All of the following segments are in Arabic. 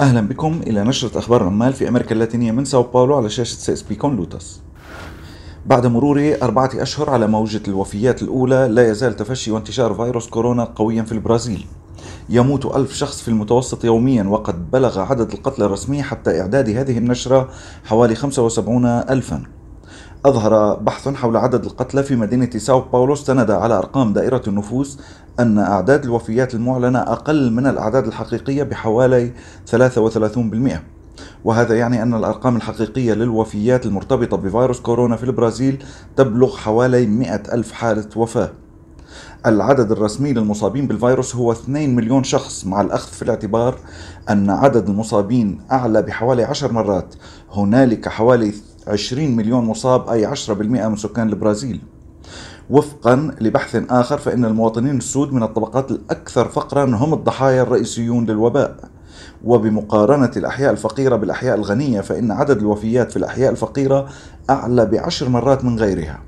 أهلا بكم إلى نشرة أخبار العمال في أمريكا اللاتينية من ساو باولو على شاشة سي إس بي كون لوتس. بعد مرور أربعة أشهر على موجة الوفيات الأولى لا يزال تفشي وانتشار فيروس كورونا قويا في البرازيل. يموت ألف شخص في المتوسط يوميا وقد بلغ عدد القتلى الرسمي حتى إعداد هذه النشرة حوالي 75 ألفا. أظهر بحث حول عدد القتلى في مدينة ساو باولو استند على أرقام دائرة النفوس أن أعداد الوفيات المعلنة أقل من الأعداد الحقيقية بحوالي 33% وهذا يعني أن الأرقام الحقيقية للوفيات المرتبطة بفيروس كورونا في البرازيل تبلغ حوالي 100 ألف حالة وفاة. العدد الرسمي للمصابين بالفيروس هو 2 مليون شخص مع الأخذ في الاعتبار أن عدد المصابين أعلى بحوالي 10 مرات. هنالك حوالي 20 مليون مصاب أي 10% من سكان البرازيل. وفقا لبحث آخر فإن المواطنين السود من الطبقات الأكثر فقرا هم الضحايا الرئيسيون للوباء. وبمقارنة الأحياء الفقيرة بالأحياء الغنية فإن عدد الوفيات في الأحياء الفقيرة أعلى بعشر مرات من غيرها.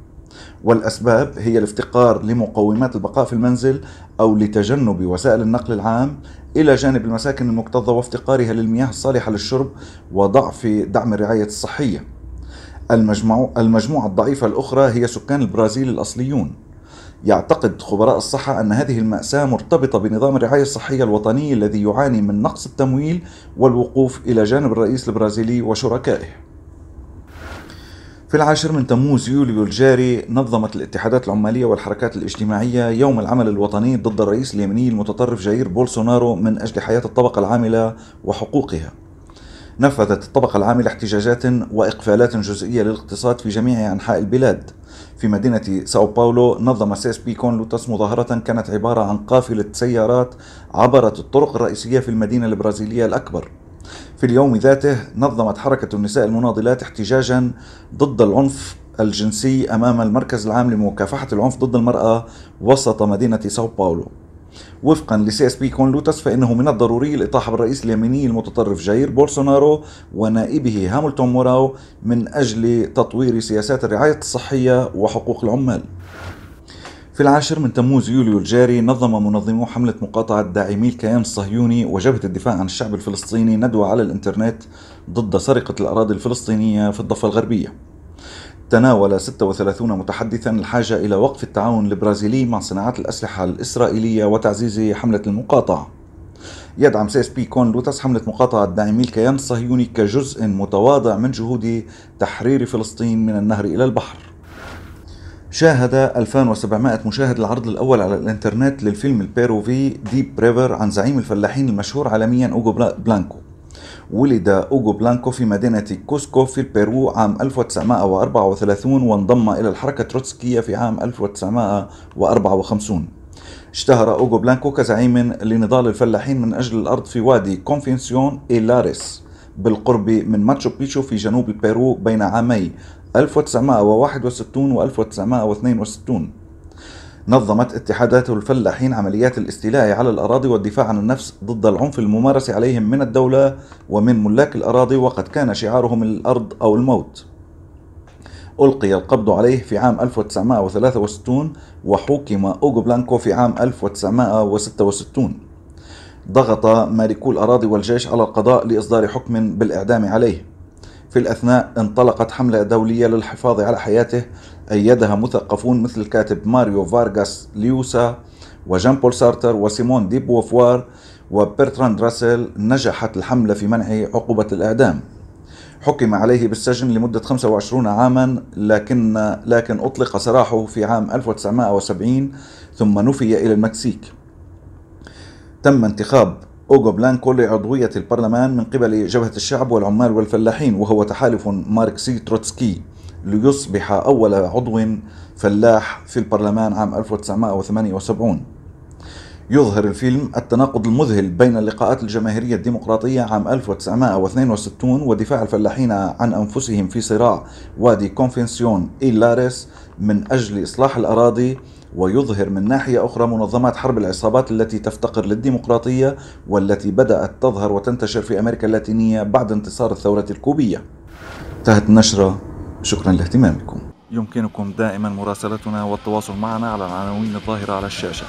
والأسباب هي الافتقار لمقومات البقاء في المنزل أو لتجنب وسائل النقل العام إلى جانب المساكن المكتظة وافتقارها للمياه الصالحة للشرب وضعف دعم الرعاية الصحية. المجموعة, المجموعة الضعيفة الأخرى هي سكان البرازيل الأصليون. يعتقد خبراء الصحة أن هذه المأساة مرتبطة بنظام الرعاية الصحية الوطني الذي يعاني من نقص التمويل والوقوف إلى جانب الرئيس البرازيلي وشركائه. في العاشر من تموز يوليو الجاري نظمت الاتحادات العمالية والحركات الاجتماعية يوم العمل الوطني ضد الرئيس اليمني المتطرف جاير بولسونارو من أجل حياة الطبقة العاملة وحقوقها. نفذت الطبقة العاملة احتجاجات وإقفالات جزئية للاقتصاد في جميع أنحاء البلاد. في مدينة ساو باولو نظم CSP-Conlutas مظاهرة كانت عبارة عن قافلة سيارات عبرت الطرق الرئيسية في المدينة البرازيلية الأكبر. في اليوم ذاته نظمت حركة النساء المناضلات احتجاجا ضد العنف الجنسي أمام المركز العام لمكافحة العنف ضد المرأة وسط مدينة ساو باولو. وفقا ل CSP-Conlutas فإنه من الضروري الاطاحه بالرئيس اليميني المتطرف جاير بولسونارو ونائبه هاملتون موراو من أجل تطوير سياسات الرعاية الصحية وحقوق العمال. في العاشر من تموز يوليو الجاري نظم منظمو حملة مقاطعة داعمي الكيان الصهيوني وجبهة الدفاع عن الشعب الفلسطيني ندوة على الإنترنت ضد سرقة الأراضي الفلسطينية في الضفة الغربية تناول 36 متحدثا الحاجة إلى وقف التعاون البرازيلي مع صناعات الأسلحة الإسرائيلية وتعزيز حملة المقاطعة. يدعم سي إس بي كون لوتس حملة مقاطعة داعمي الكيان الصهيوني كجزء متواضع من جهود تحرير فلسطين من النهر إلى البحر. شاهد 2700 مشاهد العرض الأول على الإنترنت للفيلم البيروفي Deep River عن زعيم الفلاحين المشهور عالميا أوغو بلانكو. ولد أوغو بلانكو في مدينة كوسكو في البيرو عام 1934 وانضم إلى الحركة التروتسكية في عام 1954 اشتهر أوغو بلانكو كزعيم لنضال الفلاحين من أجل الأرض في وادي كونفنسيون إيلاريس بالقرب من ماتشو بيتشو في جنوب البيرو بين عامي 1961 و 1962 نظمت اتحادات الفلاحين عمليات الاستيلاء على الأراضي والدفاع عن النفس ضد العنف الممارس عليهم من الدولة ومن ملاك الأراضي وقد كان شعارهم الأرض أو الموت. ألقي القبض عليه في عام 1963 وحوكم أوغو بلانكو في عام 1966 ضغط مالكو الأراضي والجيش على القضاء لإصدار حكم بالإعدام عليه. في الأثناء انطلقت حملة دولية للحفاظ على حياته أيدها مثقفون مثل الكاتب ماريو فارغاس ليوسا وجان بول سارتر وسيمون دي بوفوار وبرتراند راسل نجحت الحملة في منع عقوبة الإعدام. حكم عليه بالسجن لمدة 25 عاما لكن لكن أطلق سراحه في عام 1970 ثم نفي إلى المكسيك. تم انتخاب أوغو بلانكو لعضوية البرلمان من قبل جبهة الشعب والعمال والفلاحين وهو تحالف ماركسي تروتسكي ليصبح أول عضو فلاح في البرلمان عام 1978 يظهر الفيلم التناقض المذهل بين اللقاءات الجماهيرية الديمقراطية عام 1962 ودفاع الفلاحين عن أنفسهم في صراع وادي كونفنسيون إيلاريس من أجل إصلاح الأراضي ويظهر من ناحية أخرى منظمات حرب العصابات التي تفتقر للديمقراطية والتي بدأت تظهر وتنتشر في أمريكا اللاتينية بعد انتصار الثورة الكوبية. انتهت النشرة. شكرا لاهتمامكم. يمكنكم دائما مراسلتنا والتواصل معنا على العناوين الظاهرة على الشاشة.